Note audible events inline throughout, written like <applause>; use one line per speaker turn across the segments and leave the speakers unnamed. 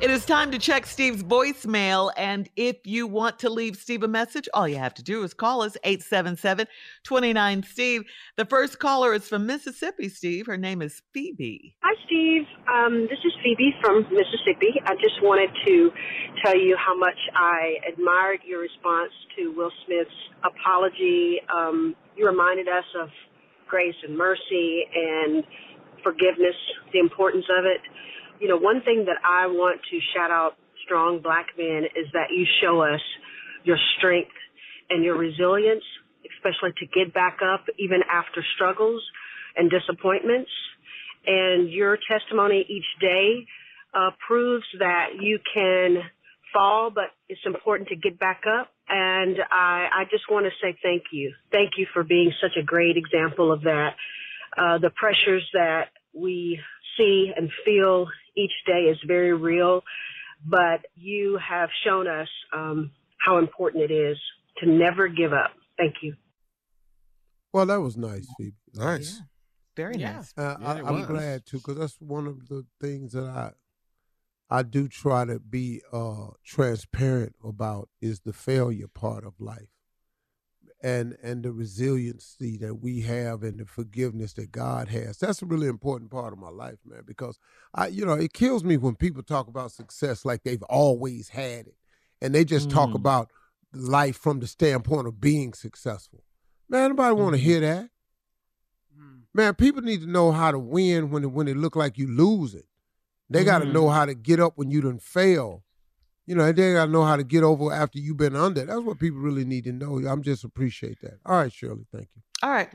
It is time to check Steve's voicemail. And if you want to leave Steve a message, all you have to do is call us 877 29 Steve. The first caller is from Mississippi, Steve. Her name is Phoebe.
Hi, Steve. Um, this is Phoebe from Mississippi. I just wanted to tell you how much I admired your response to Will Smith's apology. Um, you reminded us of grace and mercy and forgiveness, the importance of it. You know, one thing that I want to shout out strong black men is that you show us your strength and your resilience, especially to get back up even after struggles and disappointments. And your testimony each day uh, proves that you can fall, but it's important to get back up. And I, I just want to say thank you. Thank you for being such a great example of that. Uh, the pressures that we see and feel each day is very real, but you have shown us um, how important it is to never give up. Thank you.
Well, that was nice, Phoebe.
Nice.
Yeah. Very
Yeah.
nice.
Uh,
Yeah,
I, I'm glad too, because that's one of the things that I I do try to be uh, transparent about is the failure part of life, and and the resiliency that we have and the forgiveness that God has. That's a really important part of my life, man. Because I, you know, it kills me when people talk about success like they've always had it, and they just talk
Mm.
about life from the standpoint of being successful. Man, nobody want to mm-hmm. hear that. Mm. Man, people need to know how to win when it, when it look like you lose it. They got to know mm. how to get up when you done fail. You know, they got to know how to get over after you've been under. That's what people really need to know. I'm just appreciate that. All right, Shirley, thank you.
All right.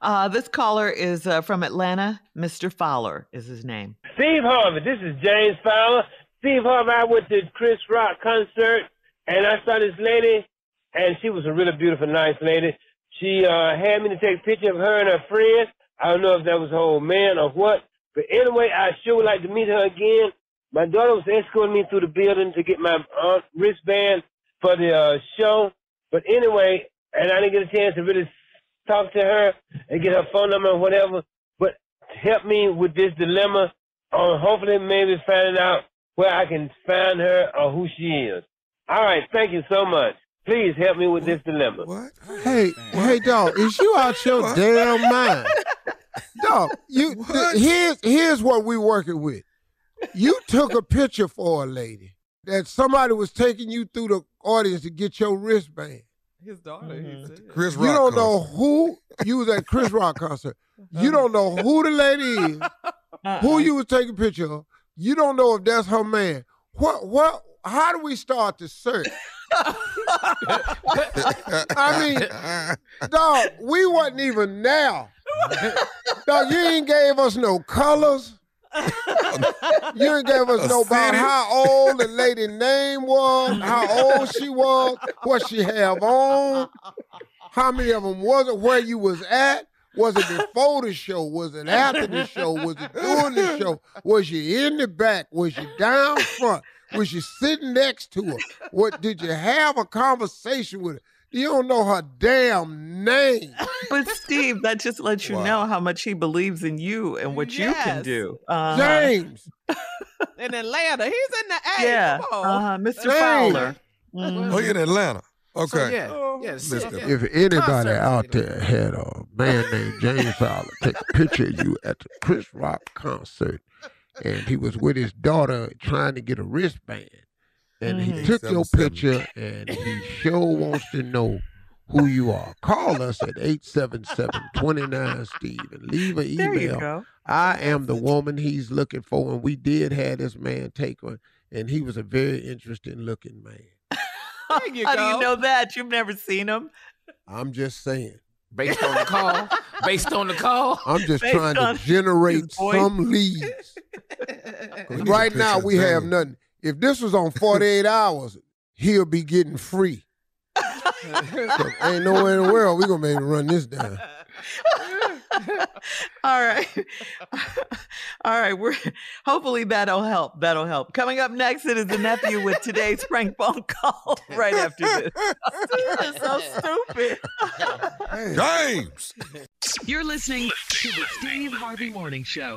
Uh, this caller is uh, from Atlanta. Mr. Fowler is his name.
Steve Harvey, this is James Fowler. Steve Harvey, I went to Chris Rock concert and I saw this lady and she was a really beautiful, nice lady. She uh, had me to take a picture of her and her friends. I don't know if that was her old man or what. But anyway, I sure would like to meet her again. My daughter was escorting me through the building to get my uh, wristband for the uh, show. But anyway, and I didn't get a chance to really talk to her and get her phone number or whatever. But help me with this dilemma on hopefully maybe finding out where I can find her or who she is. All right, thank you so much. Please help me with this dilemma.
What?
Hey, hey, dog, is you out your damn mind? Dog, you th- here's here's what we working with. You took a picture for a lady that somebody was taking you through the audience to get your wristband.
His daughter. He mm-hmm. said.
Chris you don't know who you was at Chris Rock concert. You uh-huh. don't know who the lady is, <laughs> who uh-uh. you was taking a picture of. You don't know if that's her man. What what how do we start the search? I mean, dog, we wasn't even now. <laughs> dog, you ain't gave us no colors. You ain't gave us no about how old the lady name was, how old she was, what she have on, how many of them was it, where you was at. Was it before the show? Was it after the show? Was it during the show? Was you in the back? Was you down front? Was you sitting next to her? What did you have a conversation with her? You don't know her damn name. <laughs>
But Steve, that just lets you know how much he believes in you and what you can do. Uh-huh.
James. <laughs>
In Atlanta. He's in the A.
Yeah, uh-huh. Mr.
James.
Fowler.
Oh, you're in Atlanta. Okay.
yeah, yeah, see,
Mr.
yeah.
If anybody
Concert.
out there had a man named James Fowler take a picture of you at the Chris Rock concert, and he was with his daughter trying to get a wristband, and he
Mhm.
took your picture, and he sure wants to know who you are. Call us at 877-29-STEVE and leave an
There you
email.
go.
I am the woman he's looking for, and we did have this man take one, and he was a very interesting looking man. <laughs>
There you
How do you know that? You've never seen him.
I'm just saying.
Based on the call. <laughs> Based on the call.
I'm just
Based
trying to generate some leads. <laughs> right now we have nothing. If this was on 48 hours, he'll be getting free. <laughs> ain't nowhere in the world we gonna be able to run this down. <laughs>
All right. <laughs> All right. We're hopefully that'll help. That'll help. Coming up next, it is the nephew with today's prank phone call right after this. Steve is so stupid.
James.
You're listening to the Steve Harvey Morning Show.